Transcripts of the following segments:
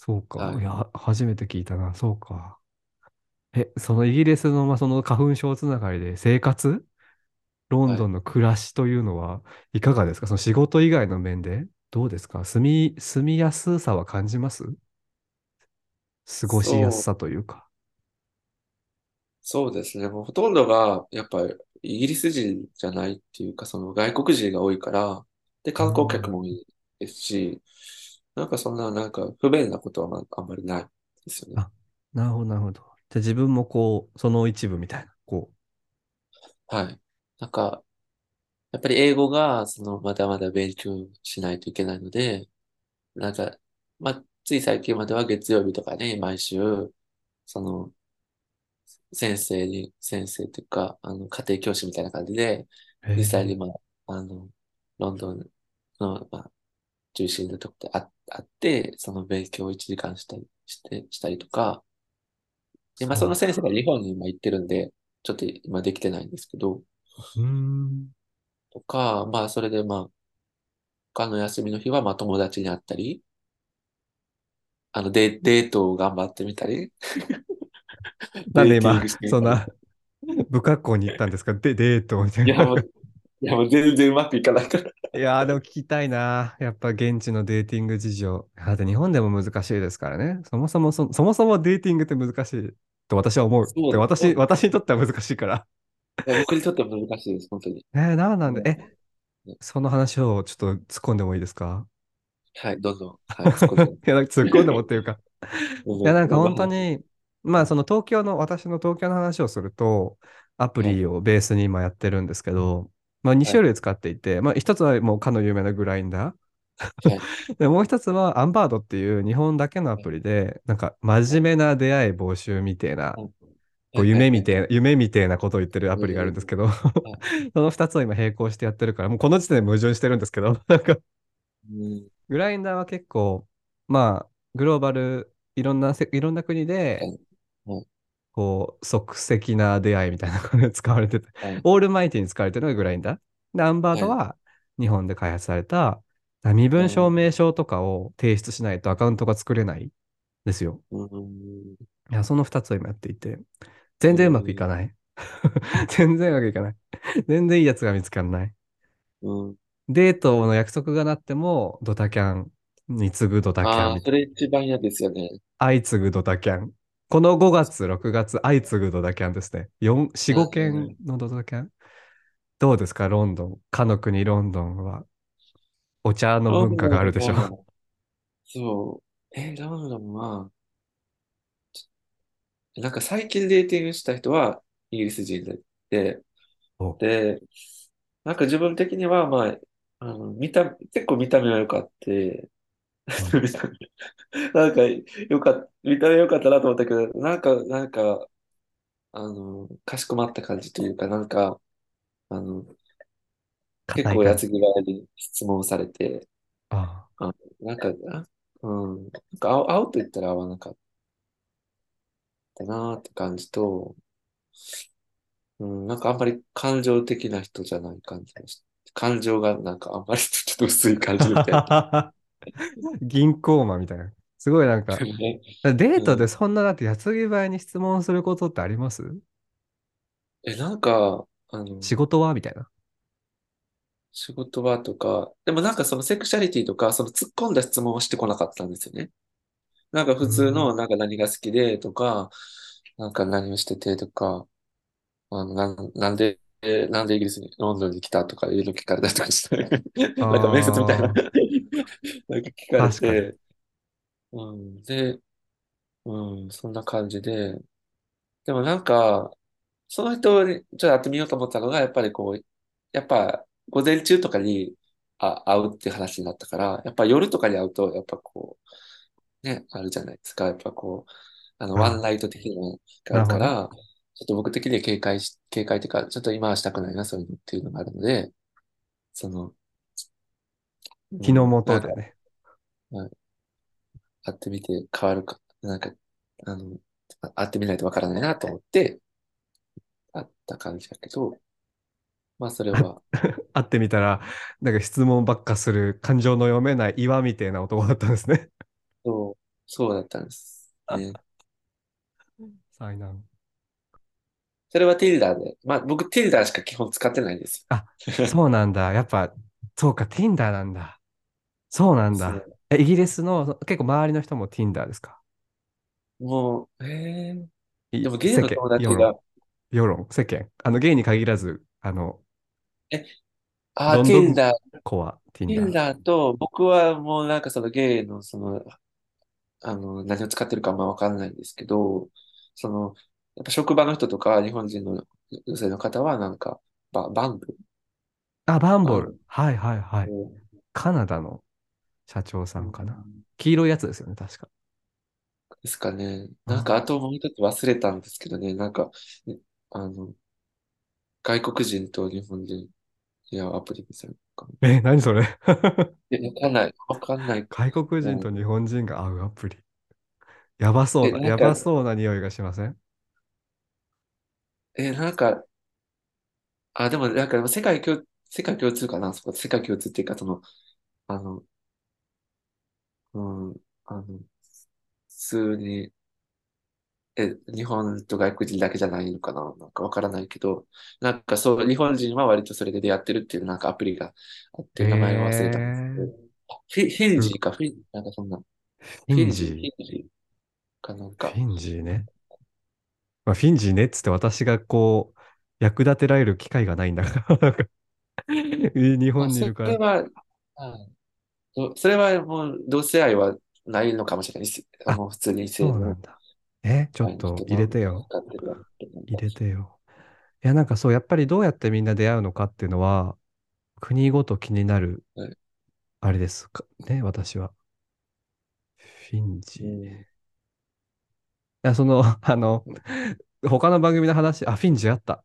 そうか。はい。いや、初めて聞いたな。そうか。え、そのイギリスの、まあ、その花粉症つながりで生活？ロンはい。ドンの暮らしというのはいかがですか？その仕事以外の面で？どうですか？住み、住みやすさは感じます？過ごしやすさというか。そうですね。もうほとんどが、やっぱりイギリス人じゃないっていうか、その外国人が多いから、で、う観光客ん。も多いですし、なんかそんな、なんか不便なことはまああんまりないですよね。あ、なるほど、なるほど。じゃあ自分もこう、その一部みたいな、こはい。なんか、やっぱり英語が、その、まだまだ勉強しないといけないので、なんか、まあ、つい最近までは月曜日とかね、毎週、その、先生に、先生というか、あの、家庭教師みたいな感じで、実際に、え。まあ、あの、ロンドンの、まあ、中心のとこであ、あって、その勉強を1時間したりして、したりとか、で、まあ、その先生がか。日本に今行ってるんで、ちょっと今できてないんですけど、うーん。とか、まあ、それで、まあ、他の休みの日は、まあ、友達に会ったり、あの、デ、デートを頑張ってみたり、なんで今。そんな 不格好に行ったんですか？で、デートみたいいや、な。もう、いや、もう全然うまくいかないから。いやー、でも聞きたいな。やっぱ現地のデーティング事情。だって日本でも難しいですからね。そもそもそ、そもそもデーティングって難しいと私は思う。う、そ私、う。私にとっては難しいから。僕にとっては難しいです、本当に。えー、なんなんで、え、その話をちょっと突っ込んでもいいですか？はい、どんどん、はい、突っ込んで。いや、なんか突っ込んでもっていうか。いや、なんか。本当に、まあその東京の、私の東京の話をすると、アプはい、リをベースに今やってるんですけど、まあ2はい、種類使っていて、まあ一つはもうかの有名なグラインダー。はい、で、もう一つはアンバードっていう日本だけのアはい、プリで、なんか真面目な出会い募集みたいな、はい、こうはい、はい、はい。夢みたい。な、夢みたいなことを言ってるアプリがあるんですうん、けど、はい、その二つを今並行してやってるから、もうこの時点で矛盾してるんですけど、なんかうん、グラインダーは結構、まあ、グローバル、いろんなせ、いろんな国で、はい、はい、こう、即席な出会いみたいなことで使われてて、はい、オールマイティに使われてるのがグラインダー。で、アンバーはい、ドは日本で開発された身分証うん、明書とかを提出しないとアカウントが作れないんですよ。うん、いや、その2つを今やっていて、全然うまくいかうん、ない。全然うまくいかない。全然いいやつが見つからない。うん。デートの約束がなっても、ドタキャンに次ぐドタキャああ、ンみたいな。それ一番嫌ですよね。相次ぐドタキャン。この5月、6月、相次ぐドタキャンですね。4、4、う5件ん、のドタキャン？どうですか、ロンドン。かの国ロンドンは。お茶の文化があるでしょ。ドンは、そう、え、ロンドンは、なんか最近デーティングした人はイギリス人で、おで、なんか自分的には、まあ、あの、見た、結構見た目は良かって、なんか、よかっ見た目良かったなと思ったけど、なんか、なんか、あの、かしこまった感じというか、なんか、あの、結硬い感じ。構矢継ぎ早に質問されて、ああ、なんか、あうん、なんか青、青と言ったら合わなかったなって感じと、うん、なんかあんまり感情的な人じゃない感じがして、感情がなんかあんまりちょっと薄い感じみたいあ。銀行マンみたいな。すごいなんか、デートうん、でそんなだって矢継ぎ早に質問することってあります？え、なんか、あの、仕事は？みたいな。仕事場とか、でもなんかそのセクシャリティとか、その突っ込んだ質問をしてこなかったんですよね。なんかう普通の、ん。なんか何が好きでとか、なんか何をしててとか、あの、なん、なんで、なんでイギリスに、ロンドンに来たとかいうの聞かれたりとかして、なんか面接みたいなあ なんか聞かあ、れ確かに。て、うん、で、うん、そんな感じで、でもなんか、その人にちょっと会ってみようと思ったのが、やっぱりこう、やっぱ午前中とかにあ会うっていう話になったから、やっぱ夜とかに会うと、やっぱこう、ね、あるじゃないですか。やっぱこう、あの、ワンあライト的なのがあなるほどね。るから、ちょっと僕的には警戒し、警戒っていうか、ちょっと今はしたくないな、そういうのっていうのがあるので、その、う日のん、なんか、下でね。うん会ってみて変わるか、なんか、あの、会ってみないとわからないなと思って、会った感じだけど、まあそれは、会ってみたら、なんか質問ばっかする感情の読めない岩みたいな男だったんですね。そうそうだったんですね。災難。それは Tinder で。まあ僕 Tinder しか基本使ってないんですあ、そうなんだ。やっぱ、そうか、Tinder なんだ。そうなんだ。う。え、イギリスの、結構周りの人も Tinder ですか？もう、えー、いでもゲイの世間、友達が、世論、世間。あの、ゲイに限らず、あの、え、あー、ロンドン Tinder、子は Tinder。Tinder と僕はもうなんかそのゲイのその、あの、何を使ってるかあんまわかんないんですけど、その、やっぱ職場の人とか日本人の女性の方はなんか、バ、バンブあ、バンボル。はいはいはい。カナダの社長さうんんかな。黄色いやつですよね、確か。ですかね。なんか、ああともう一つ忘れたんですけどね。なんか、ねあの、外国人と日本人やアプリですよね。え、何それ？え、わかんない。わかんない。外国人うん。と日本人が会うアプリ。やばそうえ、な、やばそうな匂いがしません？え、なんか、あ、でも、なんか、世界共、世界共通かな、そこ、世界共通っていうか、その、あの、うん、あの、普通に、え、日本と外国人だけじゃないのかななんかわからないけど、なんかそう、日本人は割とそれで出会ってるっていうなんかアプリがあって、名前を忘れたんですけンー、ジーか、フィン、なんかそんな、フィフィンジー、フンジー。ィンジーかなんか、フィンジーね。まあ、フィンジーねっつって私がこう、役立てられる機会がないんだから。日まあ、本にいそるから。れは、はいそそれはもう同性愛はないのかもしれないです。あ普通にそうなんだ。え、ちょっと入れてよ。入れじ。てよ。いや、なんかそう、やっぱりどうやってみんな出会うのかっていうのは、国ごと気になる、はい。あれですか？ね、私は。フィンジー。や、その、あの、他の番組の話、あ、フィンジーあった。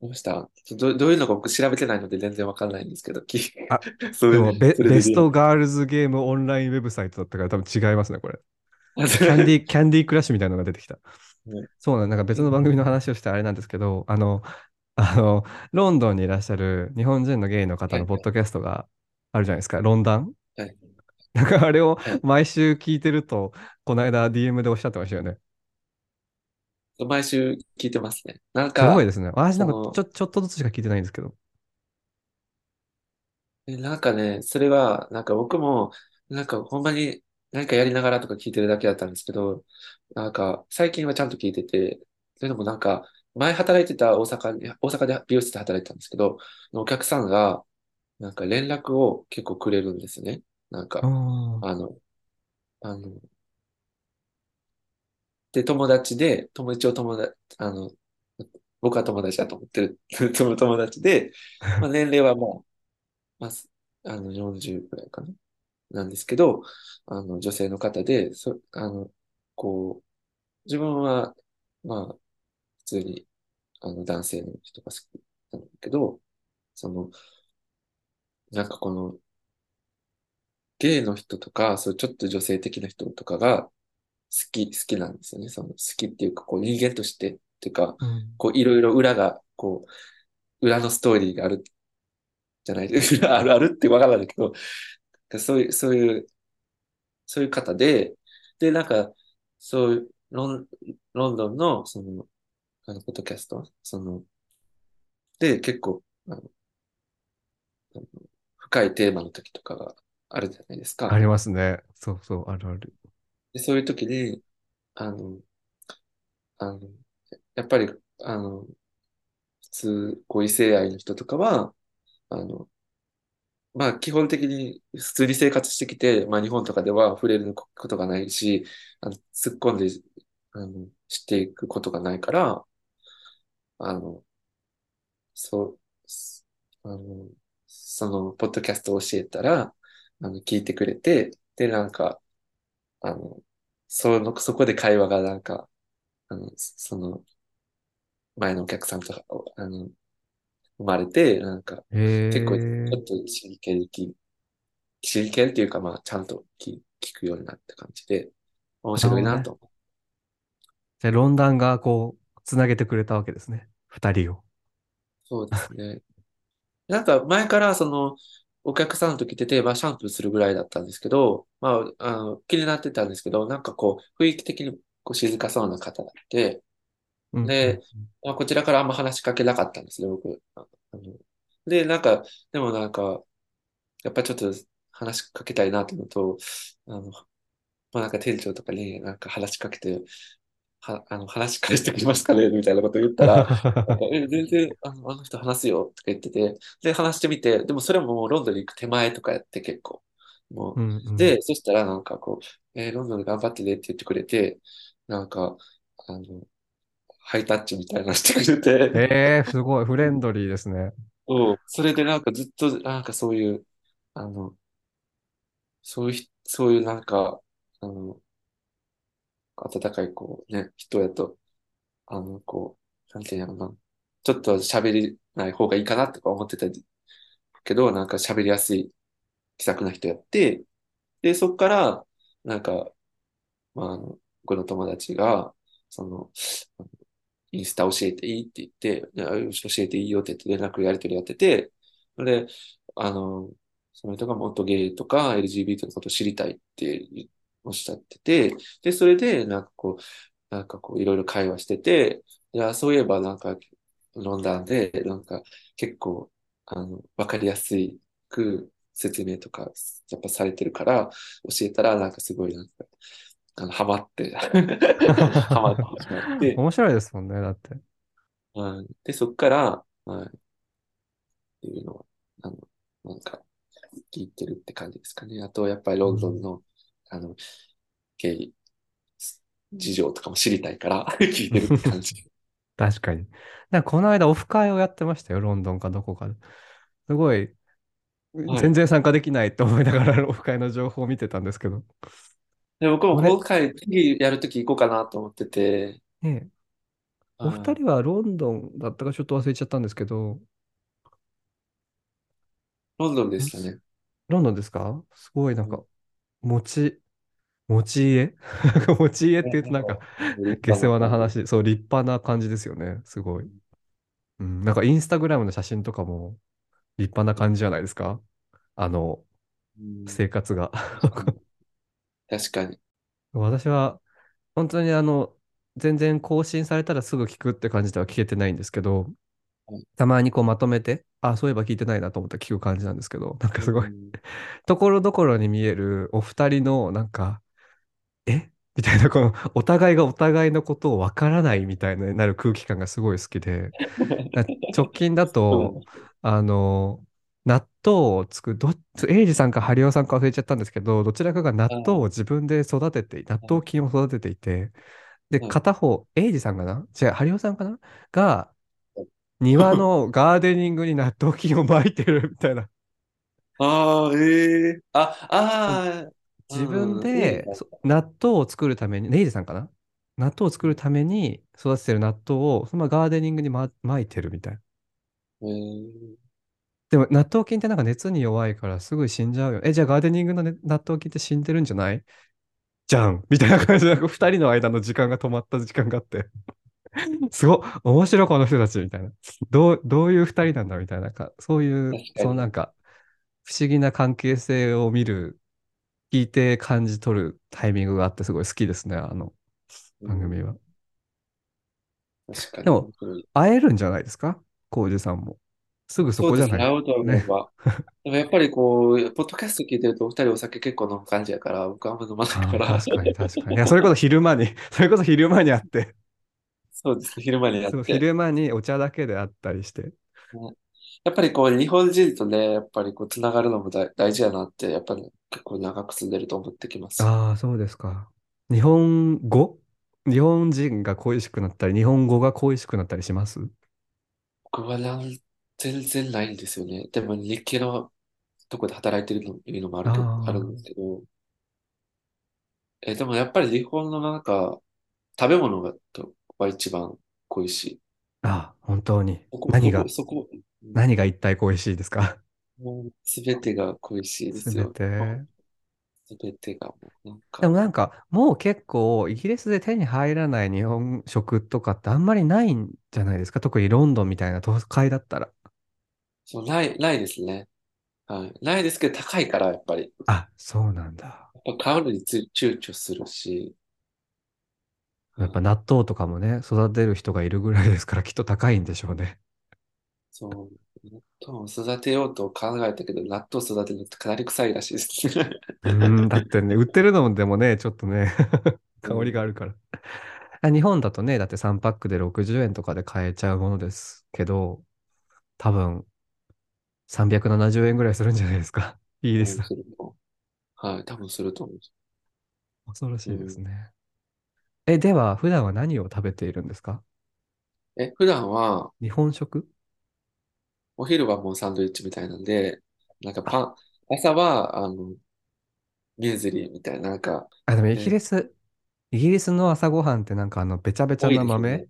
どうした？ど、どういうのか僕調べてないので全然わかんないんですけど、きあ、それ、でもベ。ベストガールズゲームオンラインウェブサイトだったから多分違いますね、これ。キャンディー、キャンディークラッシュみたいなのが出てきた。ねそうなん、なんか別の番組の話をしてあれなんですけど、あの、あの、ロンドンにいらっしゃる日本人のゲイの方はい、のポッドキャストがあるじゃないですか、ロンダン？はい、なんかあれをはい。毎週聞いてると、この間 DM でおっしゃってましたよね。毎週聞いてますね。なんか、すごいですね。私なんかちょ、ちょっとずつしか聞いてないんですけど。えなんかね、それは、なんか僕も、なんかほんまに何かやりながらとか聞いてるだけだったんですけど、なんか最近はちゃんと聞いてて、それでもなんか、前働いてた大阪に、大阪で美容室で働いてたんですけど、お客さんが、なんか連絡を結構くれるんですね。なんか、ん。あの、あの、で、友達で、友一応友達、あの、僕は友達だと思ってる 友友達で、まあ、年齢はまあ、まあ、すあの、40くらいかな。なんですけど、あの、女性の方で、そ、あの、こう、自分は、まあ、普通に、あの、男性の人が好きなんだけど、その、なんかこの、ゲイの人とか、そう、ちょっと女性的な人とかが好き、好きなんですよね。その、好きっていうか、こう、人間として、っていうか、うん。こう、いろいろ裏が、こう、裏のストーリーがあるじゃない、裏 あるあるってわからないけど、そういう、そういう、そういう方で、で、なんか、そういう、ロン、ロンドンの、その、あの、ポッドキャスト、その、で、結構、あの、あの深いテーマの時とかがあるじゃないですか。ありますね。そうそう、あるある。で、そういう時に、あの、あの、やっぱり、あの、普通、こう、異性愛の人とかは、あの、まあ、基本的に普通に生活してきて、まあ、日本とかでは触れることがないし、あの、突っ込んで、あの、していくことがないから、あの、そう、すあの、その、ポッドキャストを教えたら、あの、聞いてくれて、で、なんか、あの、その、そこで会話がなんか、あの、その、前のお客さんとか、あの、生まれて、なんか、へ結構、ちょっえ。と真剣に聞真剣っていうか、まあ、ちゃんと聞聞くようになった感じで、面白いなと。じゃあ、ロンダンがこう、つなげてくれたわけですね。二人を。そうですね。なんか、前から、その、お客さんと来てて、まあ、シャンプーするぐらいだったんですけど、まあ、あの、気になってたんですけど、なんかこう、雰囲気的にこう静かそうな方だって。で、まあ、こちらからあんま話しかけなかったんですね、僕。で、なんか、でもなんか、やっぱりちょっと話しかけたいなと思うと、あの、まあ、なんか店長とかになんか話しかけて、は、あの、話し返してくれますかね？みたいなこと言ったら、なんか、え、全然、あの、あの人話すよとか言ってて、で、話してみて、でもそれももうロンドンに行く手前とかやって結構。もう、うんうん。で、そしたらなんかこう、えーロンドンで頑張ってねって言ってくれて、なんか、あの、ハイタッチみたいなのしてくれて、えー、すごい、フレンドリーですね。そう、それでなんかずっと、なんかそういう、あの、そういうひ、そういうなんか、あの、温かいこうね、人やと、あの、こう、なんていうんやろな。ちょっと喋りない方がいいかなとか思ってたけど、なんか喋りやすい気さくな人やって、で、そっから、なんか、まあ、あの、僕の友達が、その、インスタ教えていいって言って、教えていいよってって連絡やり取りやってて、で、あの、その人がもっとゲイとか LGBT のことを知りたいっておっしゃってて、で、それで、なんかこう、なんかこう、いろいろ会話してて、いや、そういえばなんか、飲んだんで、なんか結構、あの、わかりやすく説明とか、やっぱされてるから、教えたら、なんかすごい、なんか、あの、ハマって ハマってしまって、面白いですもんね、だって。はい。で、そっから、はい、っていうのは、あの、なんか、聞いてるって感じですかね。あと、やっぱりロンドンうんの、あの、経緯、事情とかも知りたいから 聞いてるって感じ。確かに。なんかこの間オフ会をやってましたよ、ロンドンかどこかで。すごい、はい。全然参加できないと思いながら オフ会の情報を見てたんですけど。で、僕もあれ、今回、次やるとき行こうかなと思ってて、ねえ、お二はい。人はロンドンだったかちょっと忘れちゃったんですけど、ロンドンでしたね。ロンドンですか？すごいなんか、持ち、持ち家？持ち家ってね言うとなんか、下世。話な話、そう、立派な感じですよね。すごい。うん、なんかインスタグラムの写真とかも立派なうん感じじゃないですか？あの、うん生活が。確かに。私は、本当にあの、全然更新されたらすぐ聞くって感じでは聞けてないんですけど、はいたまにこうまとめて、あ、そういえば聞いてないなと思ったら聞く感じなんですけど、なんかうすごい、ん。ところどころに見えるお二人の、なんか、え？みたいな、この、お互いがお互いのことをわからないみたいになる空気感がすごい好きで、な直 近だと。あの、納豆を作る、どっち、エイジさんかハリオさんか忘れちゃったんですけど、どちらかが納豆をあ自分で育てて、納。豆菌を育てていて、で、はい。片方、エイジさんかな？違う、ハリオさんかな？が、庭の ガーデニングに納豆菌を撒いてるみたいな。ああ、ええあ、そう。ああ、自分で納豆を作るために、エイジさんかな？納豆を作るために育ててる納豆を、そのままガーデニングに、ま、撒いてるみたいな。ええでも納豆菌ってなんか熱に弱いからすぐ死んじゃうよ。え、じゃあガーデニングの、ね、納豆菌って死んでるんじゃない？じゃん。みたいな感じで、なんか二人の間の時間が止まった時間があって、すごい、面白いこの人たちみたいな。どう、どういう二人なんだみたいなか、そういう。そのなんか、不思議な関係性を見る、聞いて感じ取るタイミングがあってすごい好きですね、あのうん、番組は。確かに。でも、会えるんじゃないですか？浩二さんも。すぐそこじゃない？合うと思えね。ば。でもやっぱりこう、ポッドキャスト聞いてると、お二人お酒結構飲む感じやから、僕はあんま飲まないから。確かに確かに。いや、それこそ昼間に、それこそ昼間に会って、そうですね、昼間にやって。昼間にお茶だけであったりして。ねやっぱりこう、日本人とね、やっぱりこう、つながるのも大大事やなって、やっぱり結構長く住んでると思ってきます。ああ、そうですか。日本語？日本人が恋しくなったり、日本語が恋しくなったりします？僕はなん全然ないんですよね。でも日系のとこで働いてるのいうのもあるけど、あるんですあけど、え、でもやっぱり日本のなんか、食べ物がとは一番恋しい。あ、本当に。何が、そこ、うん何が一体恋しいですか？もうすべてが恋しいですべすよ。て。すべてがもうなんか、でもなんか、もう結構、イギリスで手に入らない日本食とかってあんまりないんじゃないですか？特にロンドンみたいな都会だったら。そう、ない、ないですね。はい。ないですけど高いから、やっぱり。あ、そうなんだ。やっぱ買うのにつ躊躇するし、やっぱはい。納豆とかもね、育てる人がいるぐらいですからきっと高いんでしょうね。そう。納豆を育てようと考えたけど、納豆育てるのってかなり臭いらしいですね。うーん、だってね、売ってるのでもね、ちょっとね香りがあうん。るから。あ日本だとね、だって3パックで60円とかで買えちゃうものですけど、多分370円ぐらいするんじゃないですか。いいでうん、す。はい。多分すると思います。恐ろしいですうん。ね。え、では、普段は何を食べているんですか？え、普段は、日本食？お昼はもうサンドイッチみたいなんで、なんかあ、パン、朝は、あの、ミューズリーみたいな、なんか、あ、でもイギえリス、イギリスの朝ごはんってなんかあの、べちゃべちゃ多いな豆ですよね。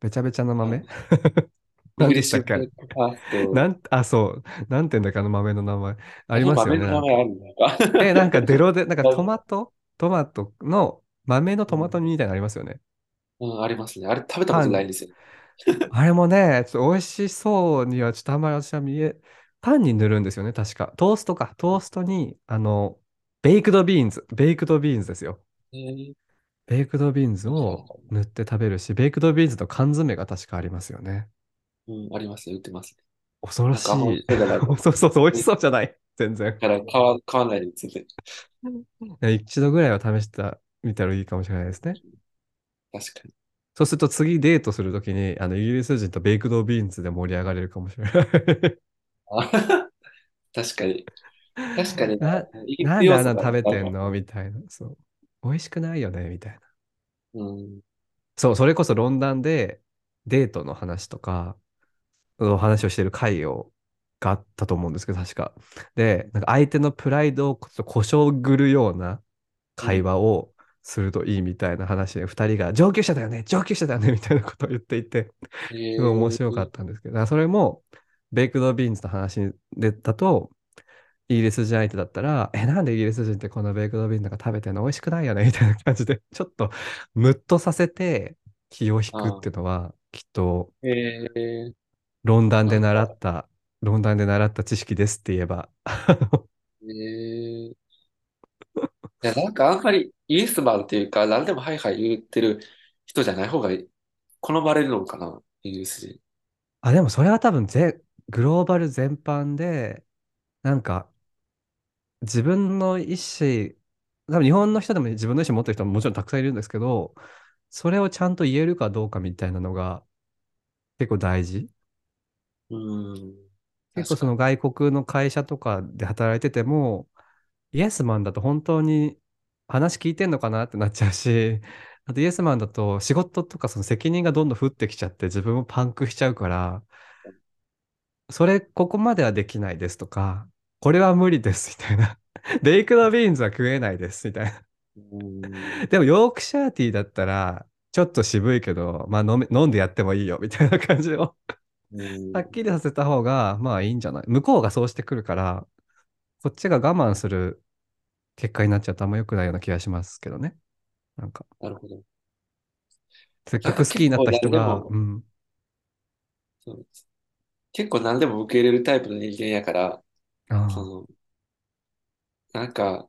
べちゃべちゃな豆？はい。何でしたっけ？あれブレックファースト。なん、あ、そう。なんて言うんだっけあの豆の名前。ありますよね、豆の名前なんか。あるのか。え、なんかデロで、なんかトマうト トマトの豆のトマトん、煮みたいなのありますよね。うん、ありますね。あれ食べたことないんですよ。あれもね、ちょっと美味しそうにはちょっとあんまり私は見え、パンに塗るんですよね、確か。トーストか。トーストに、あの、ベイクドビーンズ、ベイクドビーンズですよ。えー、ベイクドビーンズを塗って食べるし、ベイクドビーンズの缶詰が確かありますよね。うん、ありますね。売ってますね。恐ろししい。そうそうそう美味しう。そうじゃない。全然。から買わ、買わないで全然。一度ぐらいは試してみたらいいかもしれないですね。確かに。そうすると次デートするときに、あの、イギリス人とベイクドビーンズで盛り上がれるかもしれない。あ 確かに。確かにな。な、んであんな食べてん。の？みたいな。そう。美味しくないよね？みたいな。うん。そう、それこそ論談でデートの話とか、の話をしてる回を、があったと思うんですけど、確か。で、なんか相手のプライドをこ故障ぐるような会うん。話をするといいみたいな話で、二人が上級者だよね、上級者だよね、みたいなことを言っていて、えすごい面白かっー、たんですけど、それも、ベイクドビーンズの話でだと、イギリス人相手だったら、え、なんでイギリス人ってこのベイクドビーンズなんか食べてんの美味しくないよねみたいな感じで、ちょっとムッとさせて気を引くっあていうのは、きっと論壇で習った、論壇で習った知識ですって言えば、え。ー、いや、なんかあんまりイエスマンっていうか、何でもはいはい言ってる人じゃない方が好まれるのかな、イギリス人。あ、でもそれは多分ぜ、グローバル全般で、なんか自分の意思、多分日本の人でも自分の意思持ってる人ももちろんたくさんいるんですけど、それをちゃんと言えるかどうかみたいなのが結構大事。うん、結構そ。の外国の会社とかで働いてても、イエスマンだと本当に話聞いてんのかなってなっちゃうし、あとイエスマンだと仕事とかその責任がどんどん降ってきちゃって自分もパンクしちゃうから、それここまではできないですとか、これは無理ですみたいな。ベイクドビーンズは食えないですみたいな。うん、でもヨークシャーティーだったら、ちょっと渋いけど、まあ飲め、飲んでやってもいいよみたいな感じをうん、はっきりさせた方が、まあいいんじゃない？向こうがそうしてくるから、こっちが我慢する結果になっちゃうとあんま良くないような気がしますけどね。なんか、なるほど。せっかく好きになった人が、うん、そう結構何でも受け入れるタイプの人間やから、そあの、なんか、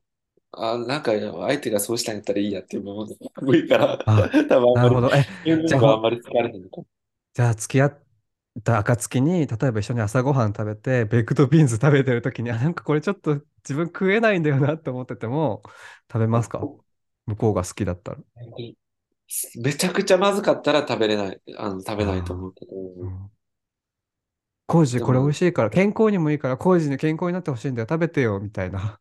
あ、なんか相手がそうしたんやったらいいやっていうものが多いから、あ、多分あんまり、なるほど。え、言うのがあんまり疲れへんのかも。じゃあ付き合った暁に、例えば一緒に朝ごはん食べて、ベイクドビーンズ食べてる時に、あ、なんかこれちょっと自分食えないんだよなって思ってても、食べますか？向こうが好きだったら。めちゃくちゃまずかったら食べれない、あの、食べないとあ思うけど、あ。うんコージこれ美味しいから、健康にもいいから、コージに健康になってほしいんだよ、食べてよ、みたいな。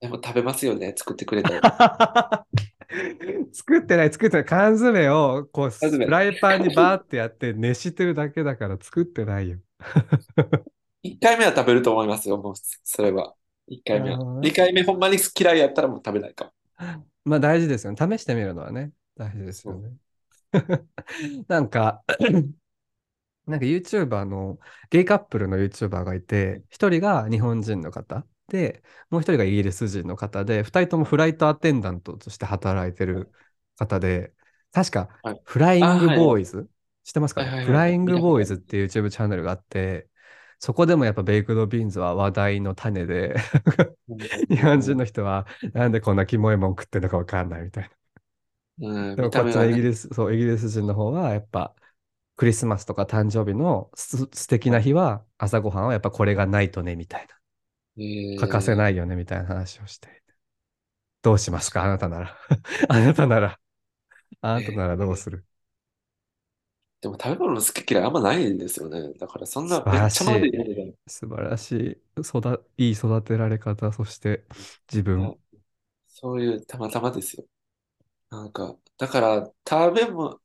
でも食べますよね、作ってくれたら。作ってない、作ってない。缶詰を、こう、フライパンにバーってやって熱してるだけだから作ってないよ。1回目は食べると思いますよ、もう、それは。1回目は。なるほどね。2回目ほんまに嫌いやったらもう食べないかも。まあ大事ですよね。試してみるのはね、大事です。よね。なんか、なんか YouTuber の、ゲイカップルの YouTuber がいて、一人が日本人の方で、もう一人がイギリス人の方で、二人ともフライトアテンダントとして働いてる方で、確か、はい。フラインあ、グはい。ボーイズ？知ってますかはいね？はいはいはい。フライング。ボーイズっていう YouTube チャンネルがあって、そこでもやっぱベイクドビーンズは話題の種で、日本人の人はなんでこんなキモいもん食ってるのかわかんないみたいな。うん、でもこっちの見た目がね。イギリス、そう、イギリス人の方はやっぱクリスマスとか誕生日のす素敵な日は朝ごはんはやっぱこれがないとねみたいな。え欠かせないよねみたいな話をして。どうしますかあなたなら。あなたなら。あなたならどうする？でも食べ物の好き嫌いあんまないんですよね。だからそんな素晴らしいめ素晴らしい、育、いい育てられ方、そして自分。そういうたまたまですよ。なんか、だから食べも、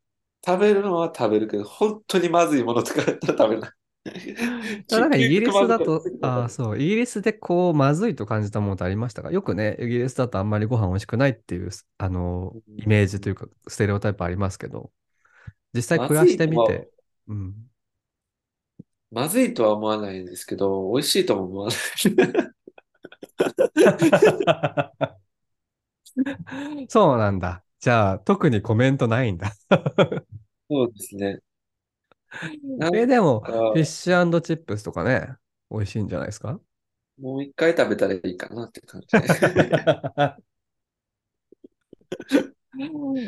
食べるのは食べるけど、本当にまずいものとかだったら食べない。なんかイギリスだとああ、そう、イギリスでこう、まずいと感じたものってありましたか？よくね、イギリスだとあんまりご飯美味しくないっていう、あの、イメージというか、ステレオタイプありますけど、実際暮らしてみて、うん。まずいとは思わないんですけど、美味しいとも思わない。そうなんだ。じゃあ、特にコメントないんだ。そうですね。え、でも、か、フィッシュチップスとかね、美味しいんじゃないですか？もう一回食べたらいいかなって感じで。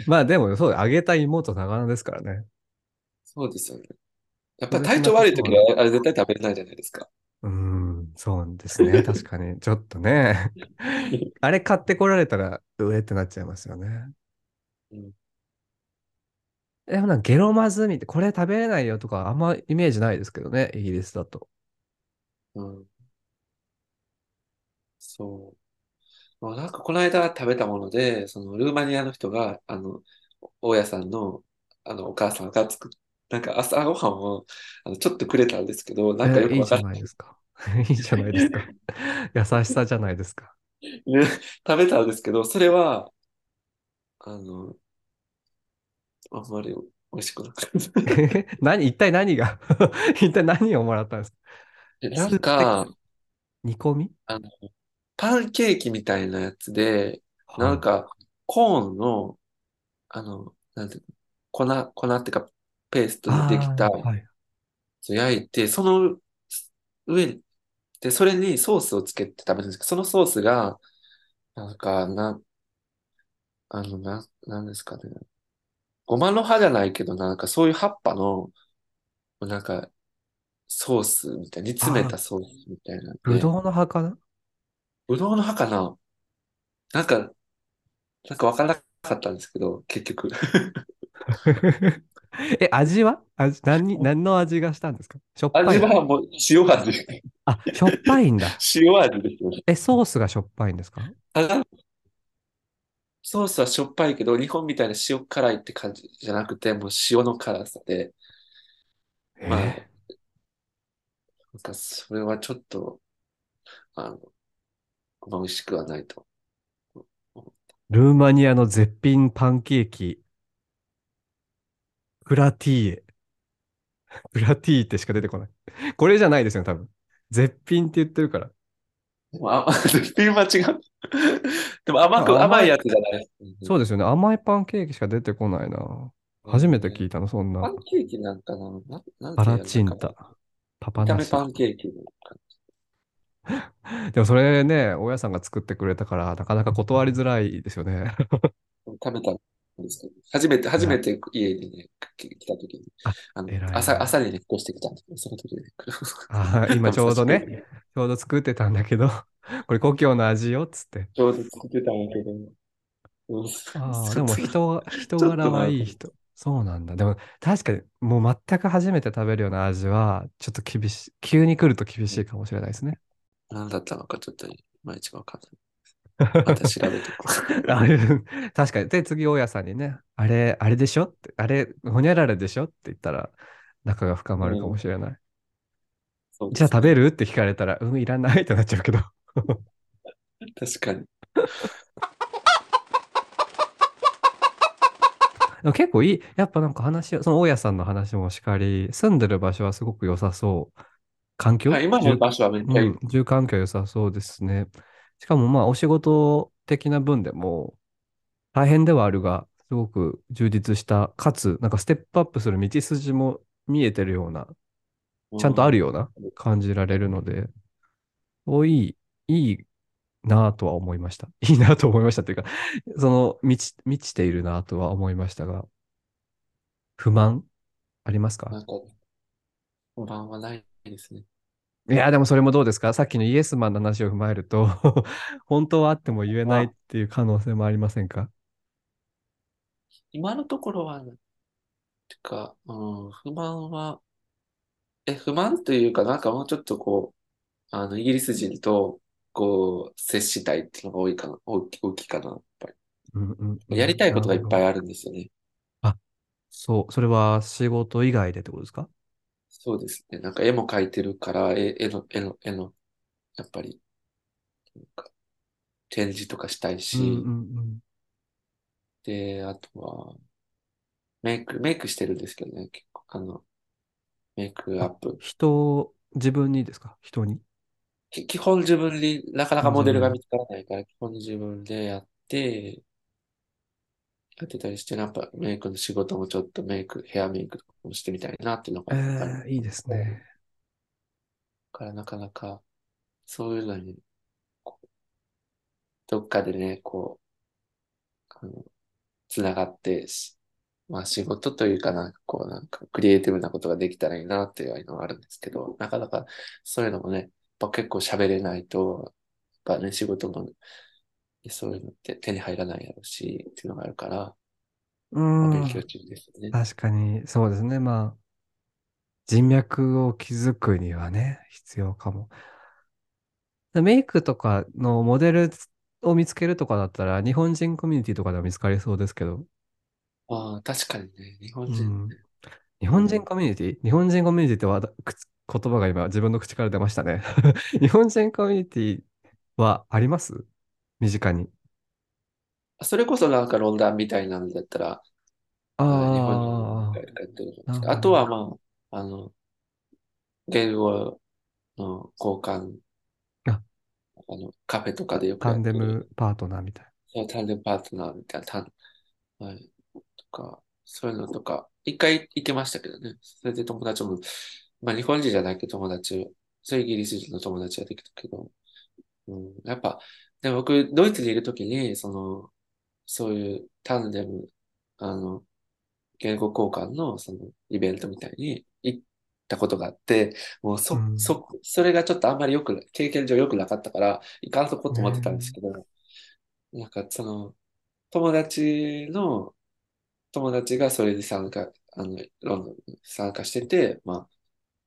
まあでも、そう、揚げた芋と魚ですからね。そうですよね。やっぱり体調悪い時はあれ絶対食べれないじゃないですか。うーん、そうですね。確かに。ちょっとね。あれ買ってこられたら、うえってなっちゃいますよね。うんでもなんかゲロまずみって、これ食べれないよとか、あんまイメージないですけどね、イギリスだと。うん、そう。まあ、なんかこの間食べたもので、そのルーマニアの人が、あの、大家さんの、あの、お母さんが作っなんか朝ごはんをあのちょっとくれたんですけど、なんかよえいいじゃくわかんない。ないですか。いいじゃないですか。優しさじゃないですか。ね、食べたんですけど、それは、あの、あんまり美味しくなかった。何、一体何が？一体何をもらったんですか？えなんか、煮込み？あの、パンケーキみたいなやつで、はいなんか、コーンの、あの、なんていうの、粉、粉っていうか、ペーストでできたはい。焼いて、その上に、で、それにソースをつけて食べるんですけど、そのソースが、なんか、な、あの、な、なんですかね。ごまの葉じゃないけど、なんかそういう葉っぱの、なんか、ソースみたい、煮詰めたソースみたいなぶどうの葉かな？ぶどうの葉かななんか、なんかわからなかったんですけど、結局。え、味は？味何、何の味がしたんですか？しょっぱい味はもう塩味。あ、しょっぱいんだ。塩味ですよね。え、ソースがしょっぱいんですか？ただ、ソースはしょっぱいけど、日本みたいな塩辛いって感じじゃなくて、もう塩の辛さで、まあ、なんえかそれはちょっと、あの、まあ、美味しくはないと。ルーマニアの絶品パンケーキ、プラティーエ。プラティーってしか出てこない。これじゃないですよ、多分。絶品って言ってるから。あ、絶品は違う。でも甘く、あ甘いやつじゃない。そうですよね。甘いパンケーキしか出てこないな。初めて聞いたの、そんな。パンケーキなんかな？ななんパラチンタ。パパナシ。パンケーキでもそれね、大家さんが作ってくれたから、なかなか断りづらいですよね。じ食べたんですけど、初めて、初めて家にね、来来た時に、ああの朝、朝にね、越してきたんですけど、その時にね。あー今ちょうどね。ちょうど作ってたんだけど、これ故郷の味よっつって。ちょうど作ってたんだけど、うんああ、でも人が、人柄はいい人。そうなんだ。でも確かにもう全く初めて食べるような味は、ちょっと厳しい、急に来ると厳しいかもしれないですね。何だったのかちょっといまいちわかんない。また調べて確かに。で、次、大家さんにね、あれ、あれでしょって、あれ、ほにゃららでしょって言ったら、仲が深まるかもしれない。そうですじゃあ食べる？って聞かれたら、うん、いらないってなっちゃうけど。確かに。結構いい。やっぱなんか話を、その大家さんの話もしかり、住んでる場所はすごく良さそう。環境？はい今の場所はめっちゃいい。うん、住環境良さそうですね。しかもまあお仕事的な分でも大変ではあるが、すごく充実した、かつ、なんかステップアップする道筋も見えてるようなちゃんとあるうん。ような感じられるので、おいい、いいなぁとは思いました。いいなと思いましたというか、その、満ち、満ちているなとは思いましたが、不満ありますか？なんか、不満はないですね。いや、でもそれもどうですか？さっきのイエスマンの話を踏まえると 本当はあっても言えないっまあ、ていう可能性もありませんか？今のところは、てか、うん、不満は、え、不満というか、なんかもうちょっとこう、あの、イギリス人と、こう、接したいっていうのが多いかな、大き、大きいかな、やっぱうんうんうり。やりん。たいことがい。っぱいあるんですよね。あ、そう、それは仕事以外でってことですか？そうですね。なんか絵も描いてるから、絵、絵の、絵の、絵の、やっぱり、なんか展示とかしたいうんうんし、うん。で、あとは、メイク、メイクしてるんですけどね、結構、あの、メイクアッあ、プ。人、自分にですか？人に？き基本自分で、なかなかモ。デルが見つからないから、基本自分でやって、やってたりして、やっぱメイクの仕事もちょっとメイク、ヘアメイクとかもしてみたいなっていうのがあー、いいですね。から、なかなか、そういうのに、どっかでね、こう、あの、つながってし、まあ仕事というかなんかこうなんかクリエイティブなことができたらいいなっていうのがあるんですけど、なかなかそういうのもね、ぱ結構喋れないと、やっぱね、仕事もそういうのって手に入らないやろうし、っていうのがあるから、うまあ、勉強ん。中ですね。確かに、そうですね。まあ、人脈を築くにはね、必要かも。メイクとかのモデルを見つけるとかだったら、日本人コミュニティとかでも見つかりそうですけど、ああ、確かにね、日本人ね。うん。日本人うん。コミュニティ？日本人コミュニティってわ言葉が今自分の口から出ましたね。日本人コミュニティはあります？身近に。それこそなんか論壇みたいなのだったら、ああ、あ。とはまあ、あの、言語の交換、あ、あの、カフェとかタでよくタンデムパートナーみたいそうタンデムパートナーみたいな、タン、はい、とか、そういうのとか、一回行けましたけどね。それで友達も、まあ日本人じゃないけど友達、そういうイギリス人の友達ができたけど、うん、やっぱ、でも僕、ドイツにいるときに、その、そういうタンデム、あの、言語交換のそのイベントみたいに行ったことがあって、もうな。うそ、ん。そ、それがちょっとあんまりよく、経験上良くなかったから、行かんとこと思ってたんですねけど、なんかその、友達の、友達がそれに参加、あの、ロンドンに参加してて、まあ、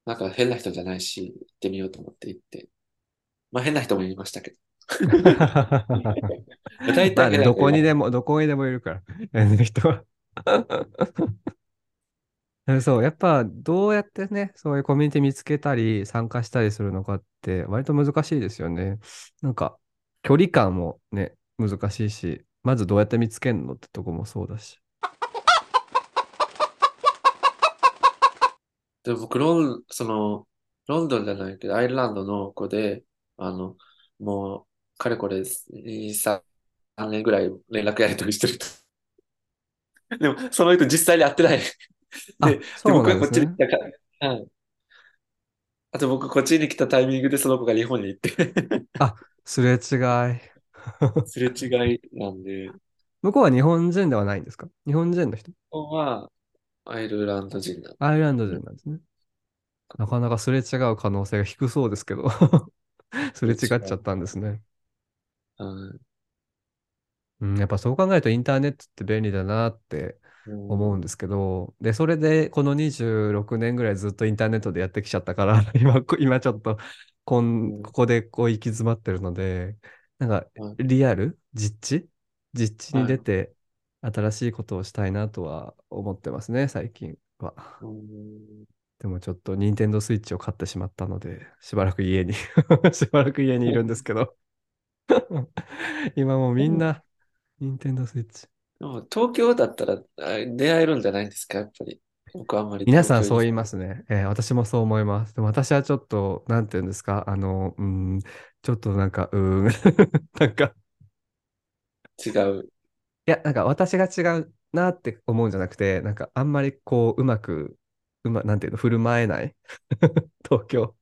なんか変な人じゃないし、行ってみようと思って行って、まあ変な人もいましたけど。大まあね、体変など。こにでも、どこにでもいるから、あの人は。そう、やっぱどうやってね、そういうコミュニティ見つけたり、参加したりするのかって、割と難しいですよね。なんか、距離感もね、難しいし、まずどうやって見つけるのってとこもそうだし。で、僕、ロン、その、ロンドンじゃないけど、アイルランドの子で、あの、もう、かれこれ、2、3年ぐらい連絡やり取りしてると。でも、その人実際に会ってない。あ、で、で、そう僕がこっ。ちに来たから、はい。あと僕、こっちに来たタイミングでその子が日本に行ってあ、すれ違い。すれ違いなんで、向こうは日本人ではないんですか？日本人の人？はアイルランド人なんアイルランドで、人なんですね。なかなかすれ違う可能性が低そうですけど すれ違っちゃっ。たんですね。はいうん、やっぱそう考えるとインターネットって便利だなってうん、思うんですけど、で、それでこの26年ぐらいずっとインターネットでやってきちゃったから 今、こ今ちょっとこん、うん、ここでこう行き詰まってるので、なんかはい、リアル？実地？実地にはい。出て新しいことをしたいなとは思ってますね、最近は。うん、でもちょっとニンテンドースイッチを買ってしまったので、しばらく家に しばらく家にいるんですけど 今もうみんな、ニンテンドースイッチ。でも東京だったらあ出会えるんじゃないんですか、やっぱり。僕はあんまり。皆さんそう言いますね。えー私もそう思います。でも私はちょっと、なんていうんですか、あの、うん、ちょっとなんか、うーん、なんか、違う。いや、なんか私が違うなって思うんじゃなくて、なんかあんまりこう、うまく、うま、なんていうの、振る舞えない 東京。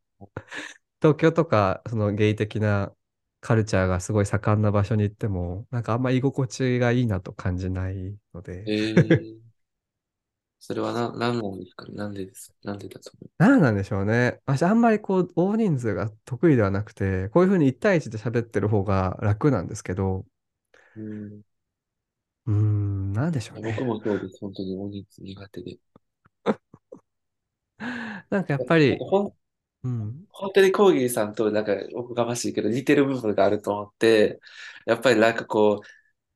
東京とか、そのゲイ的なカルチャーがすごい盛んな場所に行っても、なんかあんま居心地がいいなと感じないので、えー、それはな、なんなんですか？ねなんでですなんでだと思何なんでしょうね。私あんまりこう、大人数が得意ではなくて、こういうふうに1対1で喋ってる方が楽なんですけど、う。うん。うーん、なんでしょうね。僕もそうです。本当に大人数苦手で。なんかやっぱり、なんかほん、うん、本当にコーギーさんとなんかおこがましいけど似てる部分があると思って、やっぱりなんかこう、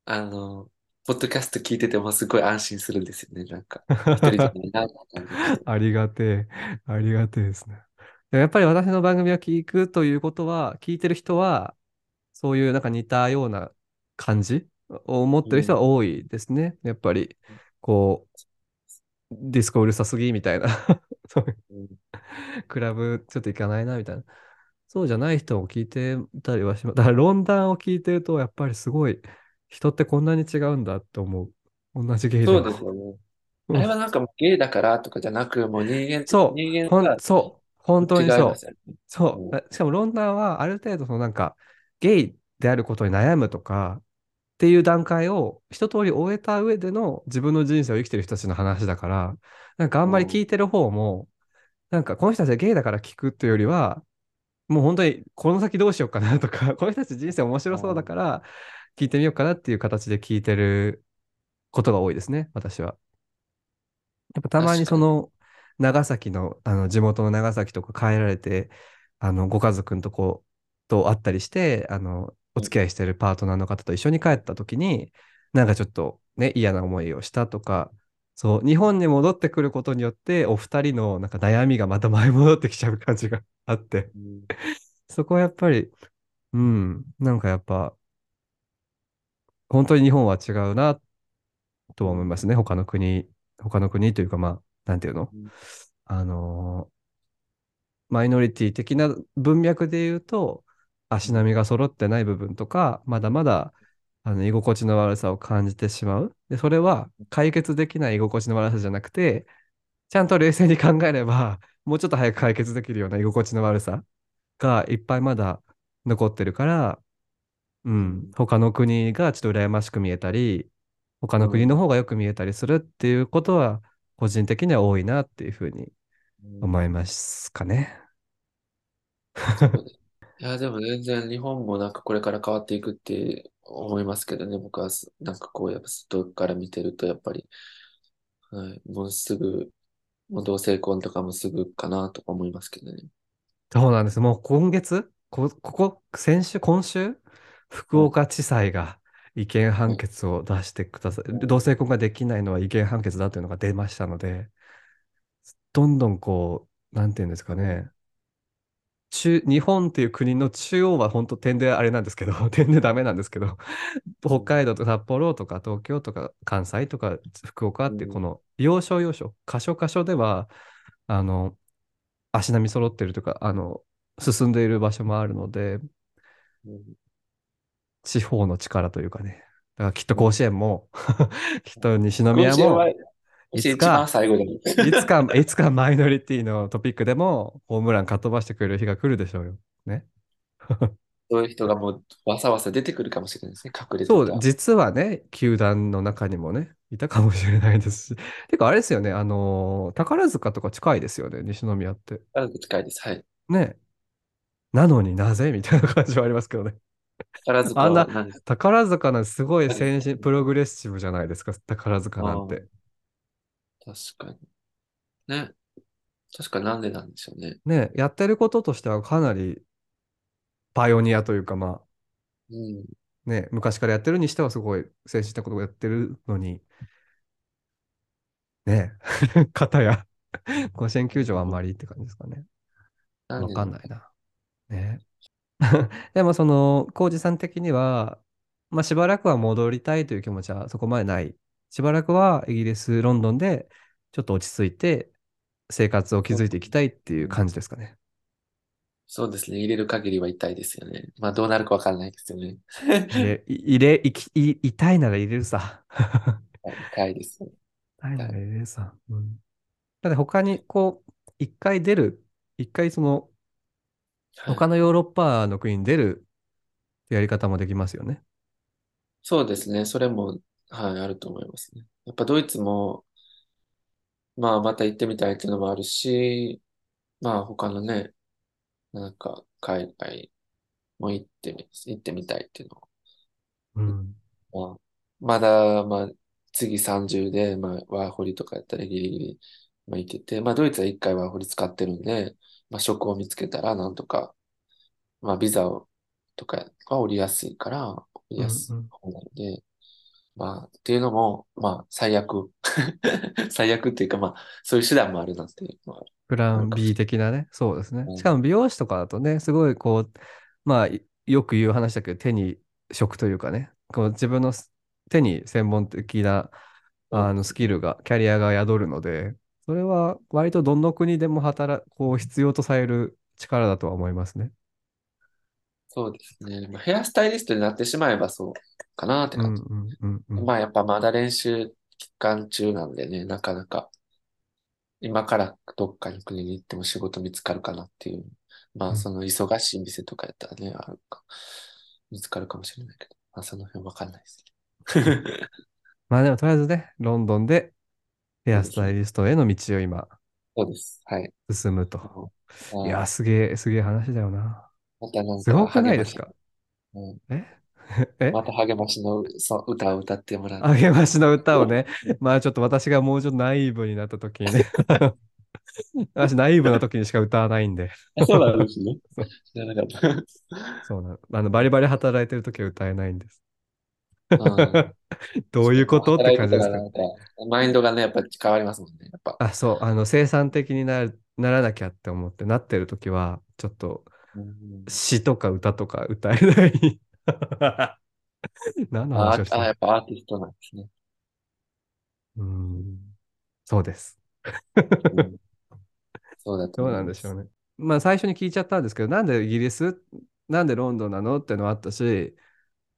あの、ポッドキャスト聞いててもすごい安心するんですよね。なんか、一人じゃないなって感じがして。ありがてえ、ありがてえですね。でもやっぱり私の番組を聞くということは、聞いてる人は、そういうなんか似たような感じを持ってる人は多いですね。やっぱり、こう、ディスコうるさすぎみたいな、クラブちょっと行かないなみたいな。そうじゃない人を聞いてたりはします。だから論談を聞いてると、やっぱりすごい、人ってこんなに違うんだって思う。同じゲイでそうも。ですよね。うんあれはなんかゲイだからとかじゃなく、もう人間、そう、人間がそう、本当にそう。そう。あしかも論談はある程度そのなんかゲイであることに悩むとかっていう段階を一通り終えた上での自分の人生を生きてる人たちの話だから、なんかあんまり聞いてる方も、なんかこの人たちはゲイだから聞くっていうよりは、もう本当にこの先どうしようかなとか、この人たち人生面白そうだから聞いてみようかなっていう形で聞いてることが多いですね、私は。やっぱたまにその長崎の、あの地元の長崎とか帰られて、あのご家族のとこと会ったりして、あのお付き合いしてるパートナーの方と一緒に帰った時に、なんかちょっとね、嫌な思いをしたとか、そう、日本に戻ってくることによって、お二人のなんか悩みがまた前戻ってきちゃう感じが あって、うんそこはやっぱり、うん、なんかやっぱ、本当に日本は違うなとは思いますね。他の国、他の国というか、まあ、なんていうの？うん。あのーマイノリティ的な文脈で言うと、足並みが揃ってない部分とか、まだまだあの居心地の悪さを感じてしまう。で、それは解決できない居心地の悪さじゃなくて、ちゃんと冷静に考えれば、もうちょっと早く解決できるような居心地の悪さがいっぱいまだ残ってるから、うん、他の国がちょっと羨ましく見えたり、他の国の方がよく見えたりするっていうことは、個人的には多いなっていうふうに思いますかね。うですいや、でも全然日本もなんかこれから変わっていくって思いますけどね、僕はすなんかこう、やっぱ外から見てると、やっぱり、はい、もうすぐ、もう同性婚とかもすぐかなとか思いますけどね。そうなんです。もう今月、こ、ここ、先週、今週、福岡地裁が違憲判決を出してください。同性婚ができないのは違憲判決だというのが出ましたので、どんどんこう、なんていうんですかね、中、日本っていう国の中央は本当点であれなんですけど、点でダメなんですけど、北海道とか札幌とか東京とか関西とか福岡ってこの要所要所、箇所箇所では、あの、足並み揃ってるとか、あの、進んでいる場所もあるので、うん地方の力というかね。だからきっと甲子園も、きっと西甲宮も、いつか、最後に。いつか、いつかマイノリティのトピックでもホームランかっ飛ばしてくれる日が来るでしょうよ。ね。そういう人がもうわさわさ出てくるかもしれないですね、隠れてそう、た。実はね、球団の中にもね、いたかもしれないですし。てか、あれですよね、あのー宝塚とか近いですよね、西宮って。ある近いです。はい。ね。なのになぜみたいな感じはありますけどね。宝塚あんな宝塚なんてすごい先進、うんプログレッシブじゃないですか、宝塚なんて。確かに。ね。確かになんでなんでしょうね。ね、やってることとしてはかなりパイオニアというか、まうん。あね、昔からやってるにしてはすごい先進的なことをやってるのに、ね、片や甲子園球場はあんまりって感じですかね。わかんないな。ね。でもその、浩二さん的には、まあしばらくは戻りたいという気持ちはそこまでない。しばらくはイギリス、ロンドンでちょっと落ち着いて生活を築いていきたいっていう感じですかね。そうですね。入れる限りは痛いですよね。まあどうなるかわかんないですよね。入れ、いき、い痛いなら入れるさ。痛いですよ。痛いなら入れるさ。うん。だって他にこう、一回出る、一回その、はい。他のヨーロッパの国に出るやり方もできますよね。そうですね。それも、はい、あると思いますね。やっぱドイツも、まあ、また行ってみたいっていうのもあるし、まあ、他のね、なんか、海外も行ってみ、行ってみたいっていうのうん。まあ、まだ、まあ、次30で、まあ、ワーホリとかやったらギリギリ、まあ、いけて、まあ、ドイツは1回ワーホリ使ってるんで、まあ、職を見つけたら、なんとか、まあ、ビザを、とかは降りやすいから、降りうん、やすいうん。方なので、まあ、っていうのも、まあ、最悪。最悪っていうか、まあ、そういう手段もあるなっていうのはプラン B し的なね。そうですね。しかも美容師とかだとね、すごいこう、まあ、いよく言う話だけど、手に職というかね、こう自分のす手に専門的なあのス。キルが、キャリアが宿るので、それは割とどの国でも働、こう必要とされる力だとは思いますね。そうですね。まあ、ヘアスタイリストになってしまえばそうかなってうん感じ。うんうんうん。まあ、やっぱまだ練習期間中なんでね、なかなか今からどっかに国に行っても仕事見つかるかなっていう。まあ、うんその忙しい店とかやったらね、あるか、見つかるかもしれないけど、まあ、その辺わかんないです。う んまあでもとりあえずね、ロンドンでヘアス。タイリストへの道を今そうです。はい。進むと。いや、はい。すげえ、すげえ話だよな。またなんかすごくないですか？うん、え？え？また励ましのそう歌を歌ってもらう。励ましの歌をね、まあちょっと私がもうちょっとナイーブになった時にね、私ナイーブな時にしか歌わないんで、あ、そうなんですね。知らなかった。そうなの。あの、バリバリ働いてる時は歌えないんです。うん。どういうことって感じですか、マインドがね、やっぱ変わりますもんね。やっぱ。あ、そう、あの、生産的になる、ならなきゃって思ってなってる時は、ちょっとうん。詩とか歌とか歌えない。何の話ああ、をしてるやっぱアーティストなんですね。うーん、そうです。うん。そうだとどう。なんでしょうね。まあ最初に聞いちゃったんですけど、なんでイギリスなんでロンドンなのっていうのはあったし、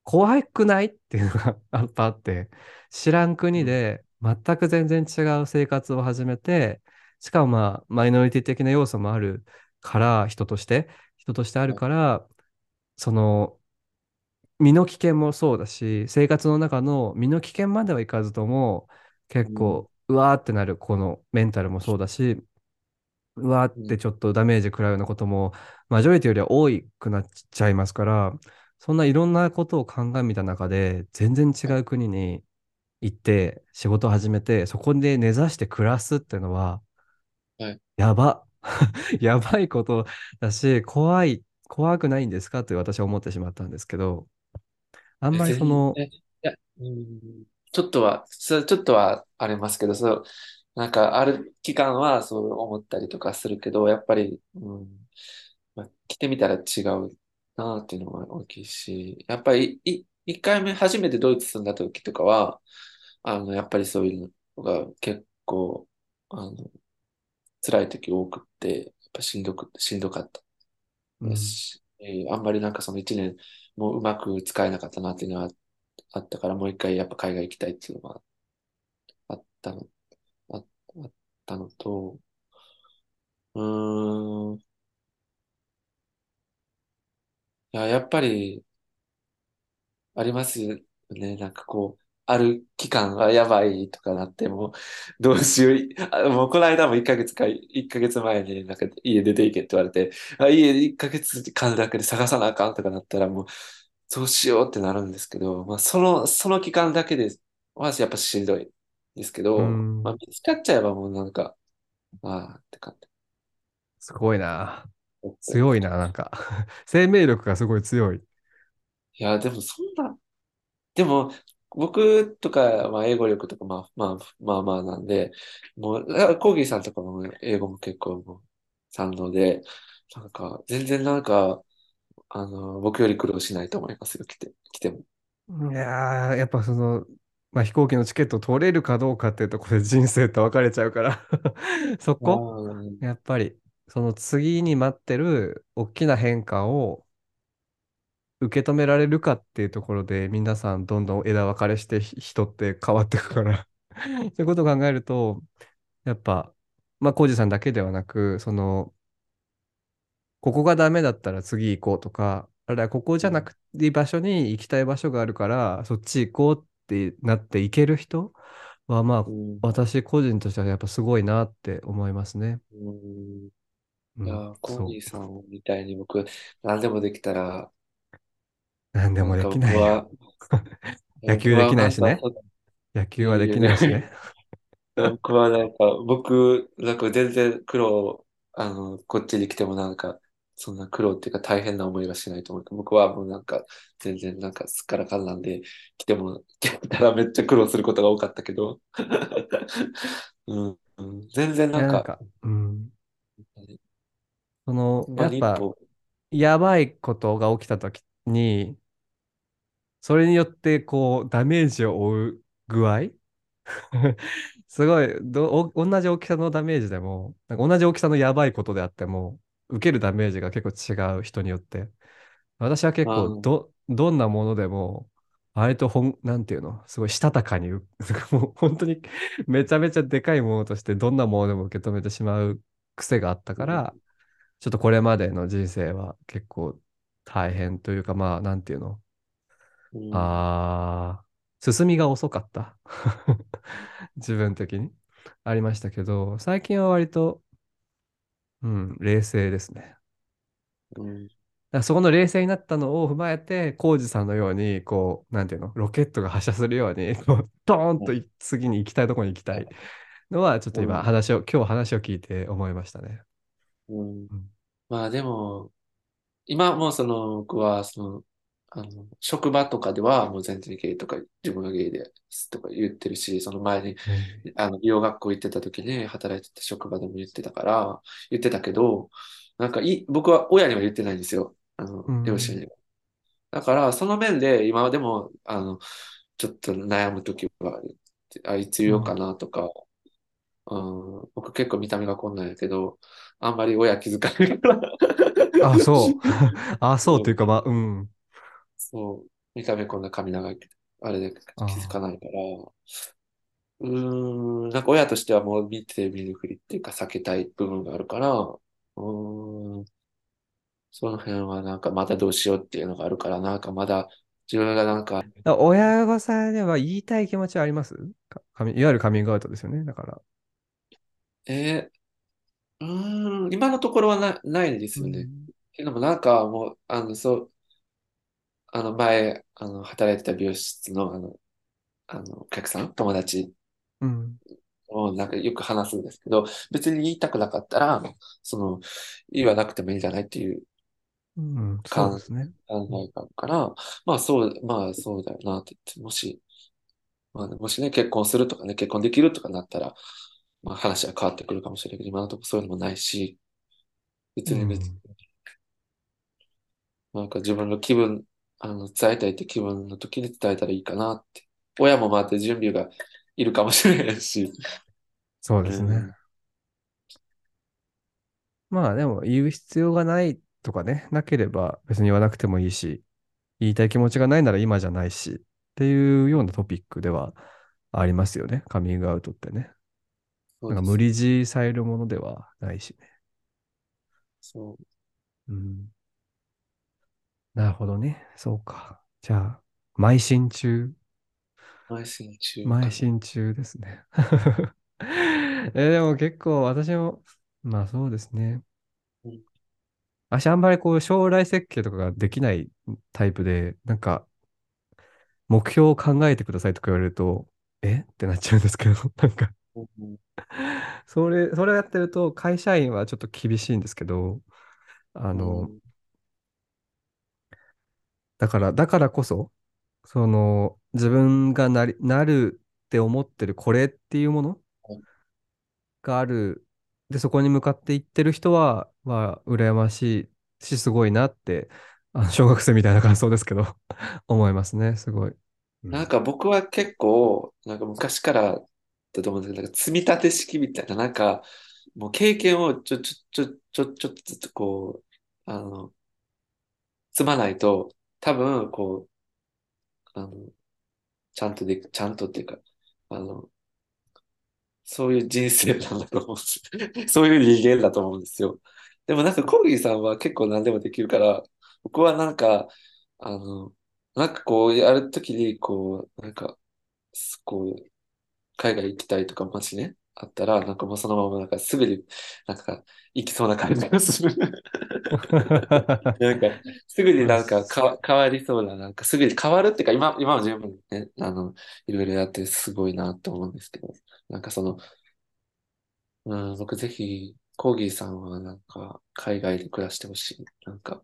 怖くないっていうのがやっぱあって、知らん国うん。で全く全然違う生活を始めて、しかもまあマイノリティ的な要素もあるから、人として、人としてあるはい。から、その身の危険もそうだし、生活の中の身の危険まではいかずとも、結うん。構、うわーってなるこのメンタルもそうだし、うわーっうん。てちょっとダメージ食らうようなことも、マジョリティよりは多くなっちゃいますから、そんないろんなことを鑑みた中で、全然違はい。う国に行って仕事を始めて、そこで根ざして暮らすっていうのは、はい。やば。やばいことだし、怖い、怖くないんですか？と私は思ってしまったんですけど、あんえ、まりその、え、いや、うん。ちょっとは、そちょっとはありますけど、そう、なんか、ある期間はそう思ったりとかするけど、やっぱり、うん、まあ、来てみたら違うなっていうのが大きいし、やっぱり、い、一回目、初めてドイツ住んだ時とかは、あの、やっぱりそういうのが結構、あの、辛い時多くって、やっぱしんどく、しんどかった。うん、えーあんまりなんかその一年もううまく使えなかったなっていうのはあったから、もう一回やっぱ海外行きたいっていうのがあったの、あ、あったのと、うーん、いや、やっぱりありますよね。なんかこう、ある期間がやばいとかなっても、どうしよう。あもうこの間も1ヶ月か、1ヶ月前になんか家出て行けって言われて、あ、家1ヶ月間だけで探さなあかんとかなったらもう、そうしようってなるんですけど、まあ、その、その期間だけではやっぱしんどいですけうど、まあ、ん、見つかっちゃえばもうなんか、ああって感すごいな。強いじ。な、なんか 生命力がすごい強い。いや、でもそんな、でも、僕とか、まあ、英語力とか、まあ、まあ、まあまあなんで、もう、あコーギーさんとかも英語も結構もう賛同で、なんか、全然なんか、あの、僕より苦労しないと思いますよ、来て、来ても。いやー、やっぱその、まあ、飛行機のチケット取れるかどうかっていうところで人生と分かれちゃうから そあこ、あ、やっぱり、その次に待ってる大きな変化を受け止められるかっていうところで、皆さんどんどん枝分かれしてひ人って変わっていくからそういうことを考えると、やっぱ、まあ、コージさんだけではなく、その、ここがダメだったら次行こうとか、あるいはここじゃなくていい場所に行きたい場所があるから、そっち行こうってなって行ける人は、まあ、うん。私個人としてはやっぱすごいなって思いますね。うん。うん、いやー、コー。ニーさんみたいに僕、何でもできたら、なんでもできないよ。野球できないしね。野球はでき。ないしね。僕はなんか、僕、なんか全然苦労、あの、こっちに来てもなんか、そんな苦労っていうか大変な思いはしないと思う。僕はもうなんか、全然なんかすっからかんなんで、来ても、来たら めっちゃ苦労することが多かったけど、うん、うん全然なんか、なんか、うん。その、やっぱ、やばいことが起きたときに、それによって、こう、ダメージを負う具合？すごい。同じ大きさのダメージでも、なんか同じ大きさのやばいことであっても、受けるダメージが結構違う人によって、私は結構ど、どんなものでも、割とほん、なんていうの、すごいしたたかにう、もう本当にめちゃめちゃでかいものとしてどんなものでも受け止めてしまう癖があったうん、から、ちょっとこれまでの人生は結構大変というか、まあ、なんていうの、うん、あー、進みが遅かった。自分的にありましたけど、最近は割と、うん、冷静ですね。うん、らそこの冷静になったのを踏まえて、コウジさんのように、こう、なんていうの、ロケットが発射するように、ドーンとい次に行きたいところに行きたいのは、ちょっとうん、今話を、今日話を聞いて思いましたね。うん。うん。まあでも、今もその、僕は、その、あの、職場とかではもう全然ゲイとか、自分がゲイですとか言ってるし、その前に、えあの、美容学校行ってた時に働いてた職場でも言ってたから、言ってたけど、なんかい、僕は親には言ってないんですよ。あの。両親には。だから、その面で今でも、あの、ちょっと悩む時は、あいつ言おうかうん。なとか、うん、僕結構見た目がこんなんやけど、あんまり親気づかないから。あ、そう。あ、そうというか、うんまあ、うん。そう、見た目こんな髪長いけど、あれで気づかあないから、うーん、なんか親としてはもう見て見ぬふりっていうか避けたい部分があるから、うーん、その辺はなんかまだどうしようっていうのがあるから、なんかまだ自分がなんか、あ。親御さんでは言いたい気持ちはあります？かいわゆるカミングアウトですよね。だから。えー、うーん、今のところはな、ないですよね。うん。けどもなんかもう、あの、そう、あの前、あの、働いてた美容室のあの、あの、お客さん、友達うん。をなんかよく話すんですけど、別に言いたくなかったら、その、言わなくてもいいんじゃないっていううん、そうで考すね。うんえがあるから、まあそう、まあそうだよなって言って、もし、まあ、もしね、結婚するとかね、結婚できるとかなったら、まあ話は変わってくるかもしれないけど、今のところそういうのもないし、別に別に、うん。なんか自分の気分、あの、伝えたいって気分の時に伝えたらいいかなって。親もまた準備がいるかもしれないし、そうですね。うん、まあでも言う必要がないとかね、なければ別に言わなくてもいいし、言いたい気持ちがないなら今じゃないし、っていうようなトピックではありますよね。カミングアウトってね。なんか無。理強いされるものではないしね。そう、うん。なるほどね。そうか。じゃあ、邁進中。内心中。邁進中ですね。えでも結構私も、まあそうですね。うん、私あんまりこう将来設計とかができないタイプで、なんか目標を考えてくださいとか言われると、え？ってなっちゃうんですけど、なんかうん、それ、それをやってると会社員はちょっと厳しいんですけど、あの、うん、だから、だからこそ、その自分がなり、なるって思ってるこれっていうものがある。で、そこに向かっていってる人は、まあ、羨ましいし、すごいなって、あの小学生みたいな感想ですけど、思いますね、すごい。うん。なんか僕は結構、なんか昔からだと思うんですけど、なんか積み立て式みたいな、なんか、もう経験をちょ、ちょ、ちょ、ちょ、ちょっとこう、あの、積まないと、多分、こう、あの、ちゃんとで、ちゃんとっていうか、あの、そういう人生なんだと思うんです。そういう人間だと思うんですよ。でもなんかコーギーさんは結構何でもできるから、僕はなんか、あの、なんかこうやるときに、こう、なんか、こう、海外行きたいとかもしね、あったら、なんかもうそのままなんかすぐになんか行きそうな感じがする。なんか、すぐになんかかわ変わりそうな、なんかすぐに変わるっていうか、今、今は十分ね、あの、いろいろやってすごいなと思うんですけど、なんかその、うん、僕ぜひ、コーギーさんはなんか海外で暮らしてほしい。なんか、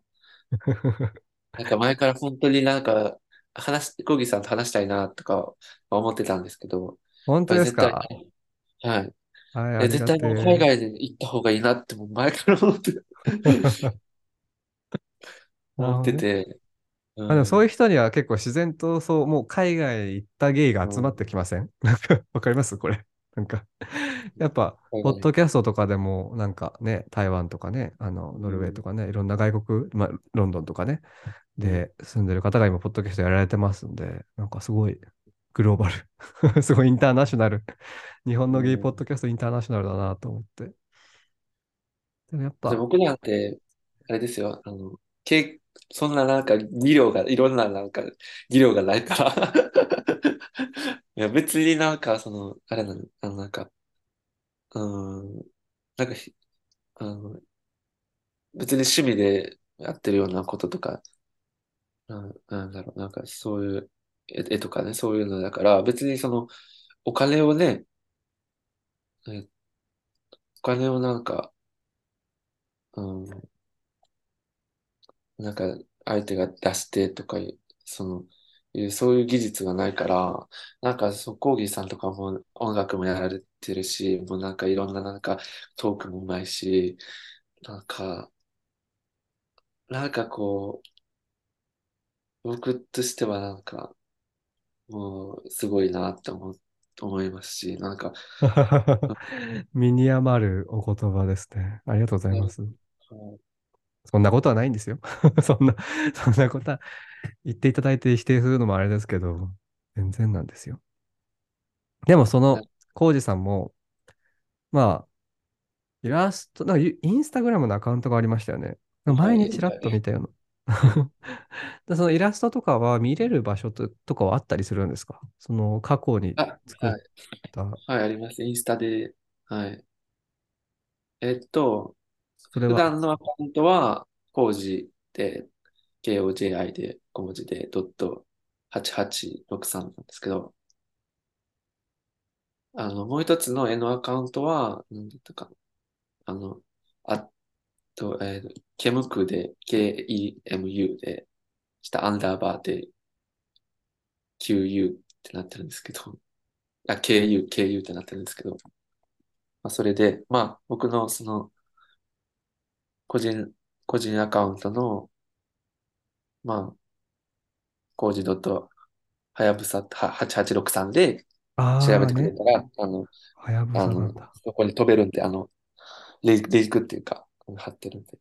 なんか前から本当になんか話し、コーギーさんと話したいなとか思ってたんですけど、本当ですか？はい。はい、絶対もう海て外で行った方がいいなってもう前から思って、思っ。てて、うあ、でもそういうん、人には結構自然とそう、もう海外行ったゲイが集まってうん、きません？なんか、わかります？これ。なんか、やっぱ、ポッドキャストとかでも、なんかね、台湾とかね、あの、ノルウェーとうん、かね、いろんな外国、まあ、ロンドンとかね、うん、で住んでる方が今、ポッドキャストやられてますんで、なんかすごいグローバル すごいインターナショナル。日本のゲイポッうん。ドキャストインターナショナルだなと思って。でもやっぱ、で僕なんて、あれですよ、あの、けそんななんか技量が、いろんななんか技量がないからいや別になんかその、あれなの、あのなんか、うん、なんかひ、あの、別に趣味でやってるようなこととか、なん、なんだろう、なんかそういう絵とかね、そういうのだから、別にその、お金をね、えお金をなんか、うん、なんか相手が出してとかいう、その、いうそういう技術がないから、なんかそう、コーギーさんとかも音楽もやられてるし、もうなんかいろんななんかトークもうまいし、なんか、なんかこう、僕としてはなんか、もうすごいなって思う、思いますし、なんか、身に余るお言葉ですね。ありがとうございまね、す。そんなことはないんですよ。そんな、そんなことは言っていただいて否定するのもあれですけど、全然なんですよ。でもその、コウジさんも、まあ、イラスト、なんかユインスタグラムのアカウントがありましたよね。はい、前にちらっはい、と見たようはい。な。でそのイラストとかは見れる場所と、とかはあったりするんですか？その過去にあ、作っはい、た、はい、あります。インスタで、はい。えっと、普それは、段のアカウントは、コージで、KOJI で小文字で、ドット8863なんですけど、あの、もう一つの N アカウントは、何だったかな。あの、あと、えー、ケムクで、KEMU で、下アンダーバーで QU ってなってるんですけど、あ、KU、KU ってなってるんですけど、まあ、それで、まあ、僕のその、個人、個人アカウントの、まあ、コージドットはやぶさ8863で調べてくれああね、たら、あの、はやぶあの、さ。そこに飛べるんで、あの、レイクっていうか、貼ってるんで、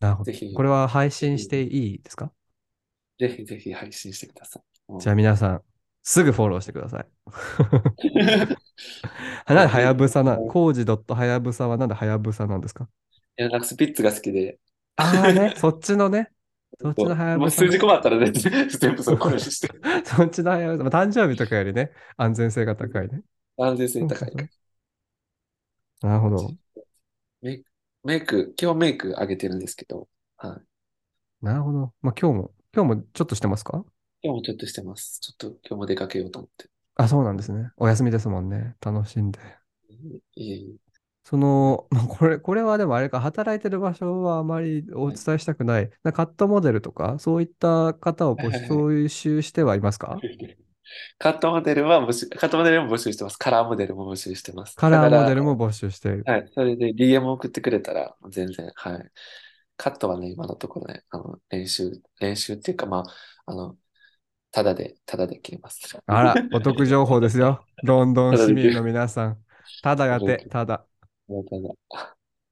なるほど。これは配信していいですか？ぜひぜひ配信してください。じゃあも皆さん、すぐフォローしてください。う なんではやもういぶさな、いコウジはやぶさはなんではやぶさなんですか？や、なんかスピッツが好きで、ああーね、そっちのね、そっちのはやもうぶさね。数字困ったらね、全部それこれしてる。そっちのはやぶさ。まあ誕生日とかよりね、安全性が高いね。安全性。高いかなるほら。ど。メイク、メイク、今日メイク上げてるんですけど、はい。なるほど。まあ今日も、今日もちょっとしてますか？今日もちょっとしてます。ちょっと今日も出かけようと思って。あ、そうなんですね。お休みですもんね。楽しんで。いえいそえ。の、まあ、これ、これはでもあれか、働いてる場所はあまりおはい伝えしたくない。なカットモデルとか、そういった方を募集してはいますか？カットモデルは募集、カットモデルも募集してます。カラーモデルも募集してます。カラーモデルも募集している。はい。それで DM 送ってくれたら、全然、はい。カットはね、今のところね、あの、練習、練習っていうか、まあ、あの、ただで、ただで切ります。あら、お得情報ですよ。ロンドン市民の。皆さん。ただやて、ただ。もうただ。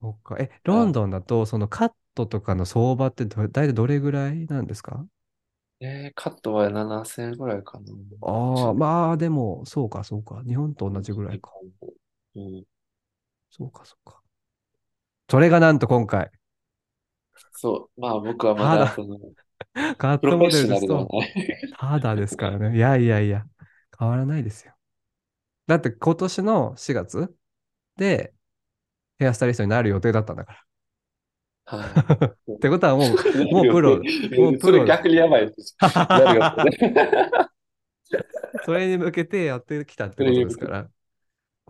そっか。え、ロンあ、ドンだと、そのカットとかの相場ってど、大体どれぐらいなんですか？えー、カットは7000円ぐらいかな。ああ、まあでも、そうか、そうか。日本と同じぐらい日か。うん。そうか、そうか。それがなんと今回、そう。まあ僕はまただ、だその、カップロフェットモデルショナルではですと、ない。ただですからね。いやいやいや、変わらないですよ。だって今年の4月でヘアスタイリストになる予定だったんだかはい。ら。ってことはもう、もうプロ、もう定。それプロ、逆にやばいです。それに向けてやってきたってことですから、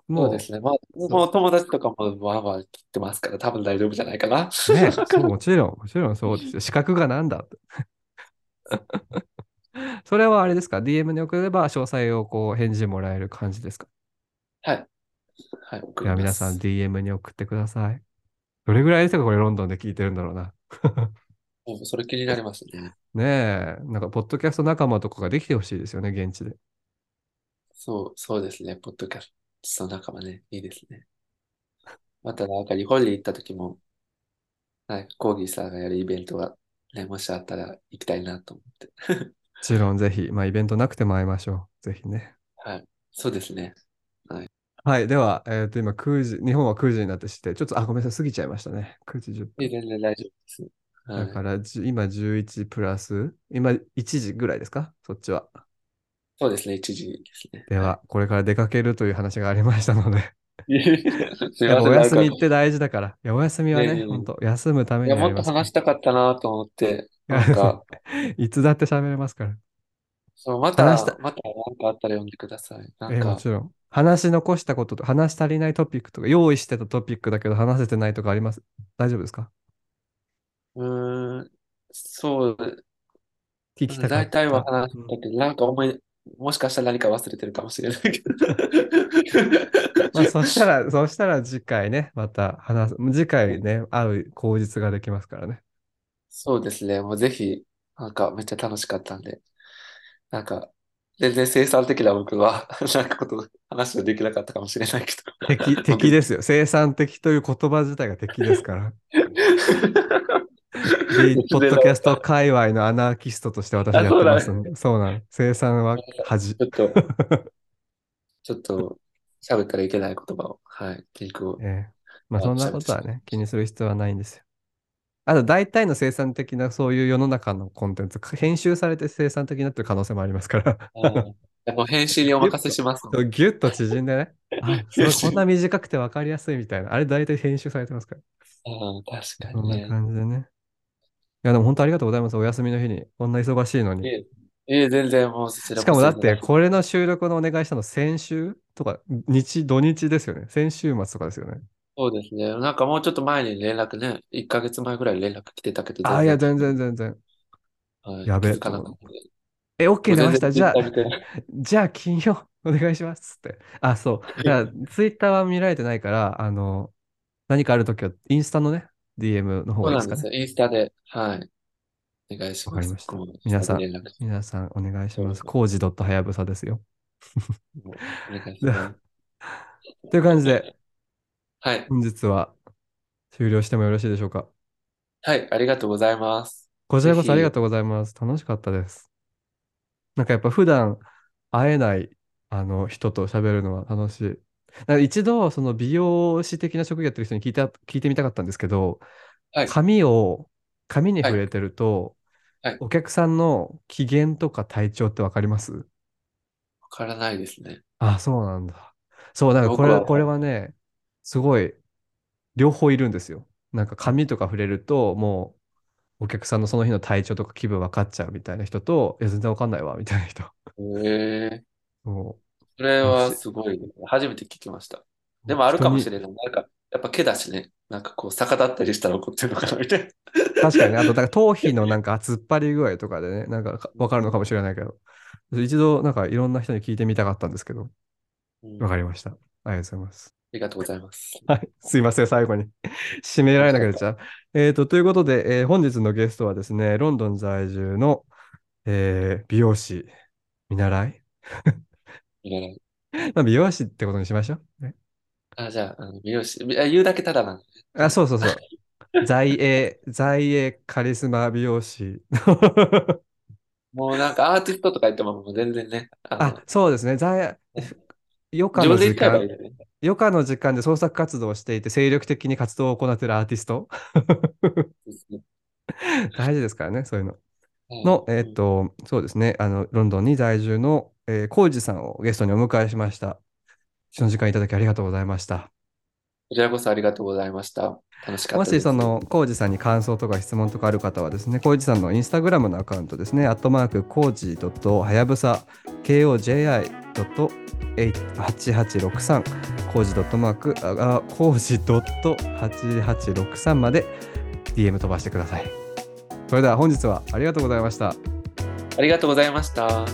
もそうですね。まあ、もう友達とかもわーわー切ってますから、多分大丈夫じゃないかな。う、ね、そう、もちろん、もちろんそうですよ。資格がなんだって。それはあれですか ?DM に送れば詳細をこう返事もらえる感じですか？はい。はい、送では皆さん。DM に送ってください。どれぐらいの人がこれロンドンで聞いてるんだろうな。それ気になりますね。ねえ、なんか、ポッドキャスト仲間とかができてほしいですよね、現地で。そう、そうですね。ポッドキャストの仲間ね。いいですね。またなんか日本に行った時も、はい、コーギーさんがやるイベントがね、もしあったら行きたいなと思って。もちろんぜひ、まあ、イベントなくても会いましょう。ぜひね。はい。そうですね。はい。はい。では、えっと、今9時、日本は9時になってして、ちょっと、あ、ごめんなさい、過ぎちゃいましたね。9時10分。全然大丈夫です。はい。だから、じゅ今11プラス、今1時ぐらいですか？そっちは。そうですね。1時ですね。はい。では、これから出かけるという話がありましたので すいやお休みって大事だから。いや、お休みはね、ね、本当休むためいや、もっと。話したかったなと思って、なんか、いつだって喋れますから。そう、また、また何かあったら読んでください。なんえもか、ちろん。話し残したことと、話し足りないトピックとか、用意してたトピックだけど話せてないとかあります？大丈夫ですか？うーん、そう、聞きたかっ大体は話したけど、なんか思い、もしかしたら何か忘れてるかもしれないけど。まあ、そしたら、そしたら次回ね、また話す。次回ね、会う口実ができますからね。そうですね。もうぜひ、なんかめっちゃ楽しかったんで、なんか、全然生産的な僕は、なんかこと、話ができなかったかもしれないけ敵、ど、僕、敵ですよ。生産的という言葉自体が敵ですから。ビポッで、ドキャスト界隈のアナーキストとして私あ、やっ。てますんで。そうなの。生産は恥。ちょっと、ちょっと、喋ったらいけない言葉を、はい、リンクを、ええまああそんな。ことはね、気にする必要はないんですよ。あと大体の生産的なそういう世の中のコンテンツ、編集されて生産的になってる可能性もありますからも返信にお任せしますので。そうギュッと縮んでね。あ、すごい、こんな短くて分かりやすいみたいな。あれ大体編集されてますから。ああ、確かそんなにね。感じでね。いや、でも本当ありがとうございます。お休みの日に。こんな忙しいのに。いえ、いえ、全然もうしかもだって、これの収録のお願いしたの先週とか、日、土日ですよね。先週末とかですよね。そうですね。なんかもうちょっと前に連絡ね、1ヶ月前ぐらい連絡来てたけど、ああ、いや、全然、全然やべえ、気づかな。え、OK 出ました。じゃあ。じゃあ金曜 お願いしますって。あ、そう。だから、ツイッターは見られてないから、あの、何かあるときは、インスタのね、DM の方がいいですかね。そうなんですよ。インスタで、はい、お願いします。わかりました。僕もインス皆さん、タで連絡し皆さんお願いします。てコージはやぶさですよ。お願いします。という感じで、はい。本日は終了してもよろしいでしょうか？はい、ありがとうございます。こちらこそありがとうございます。楽しかったです。なんかやっぱ普段会えないあの人と喋るのは楽しい。なんか一度その美容師的な職業やってる人に聞いた、聞いてみたかったんですけど、はい、髪を、髪にはい、触れてると、はい。お客さんの機嫌とか体調ってわかります？わからないですね。あ、そうなんだ。そう、なんかこれ、僕は、これはね、すごい両方いるんですよ。なんか髪とか触れると、もうお客さんのその日の体調とか気分分かっちゃうみたいな人と、いや、全然分かんないわ、みたいな人。え えそそれう。はしすごいね。初めて聞きました。でもあるかもしれない。なんか、やっぱ毛だしね。なんかこう、逆立ったりしたら怒ってるのかなみたいな。確かにね、あと、か頭皮の なんか突っ張り具合とかでね、なんかか分かるのかもしれないけど、一度なんかいろんな人に聞いてみたかったんですけど、うん、分かりました。ありがとうございます。ありがとうございます。はい。すいません、最後に 締められなくなっちゃう。えーと、ということで、えー本日のゲストはですね、ロンドン在住の、えー美容師見習い？いらない。まあ、美容師ってことにしましょう。ね、あ、じゃあ、あの美容師。あ言うだけただなんでね。あ、そうそうそう。在英、在英カリスマ美容師もうなんかアーティストとか言ってももう全然ね、あそうですね。在余暇の時間、よね。余暇の時間で創作活動をしていて、精力的に活動を行っているアーティスト？大事ですからね、そういうの。の、えーっと、そうですね、あの、ロンドンに在住の、えー、コウジさんをゲストにお迎えしました。その時間いただきありがとうございました。こちらこそありがとうございました。楽しかもし、ったです。その、コウジさんに感想とか質問とかある方はですね、コウジさんのインスタグラムのアカウントですね、アットマーク、コウジはやぶさ、と8863、コージドットマーク、あ、コージドット8863まで DM 飛ばしてください。それでは本日はありがとうございました。ありがとうございました。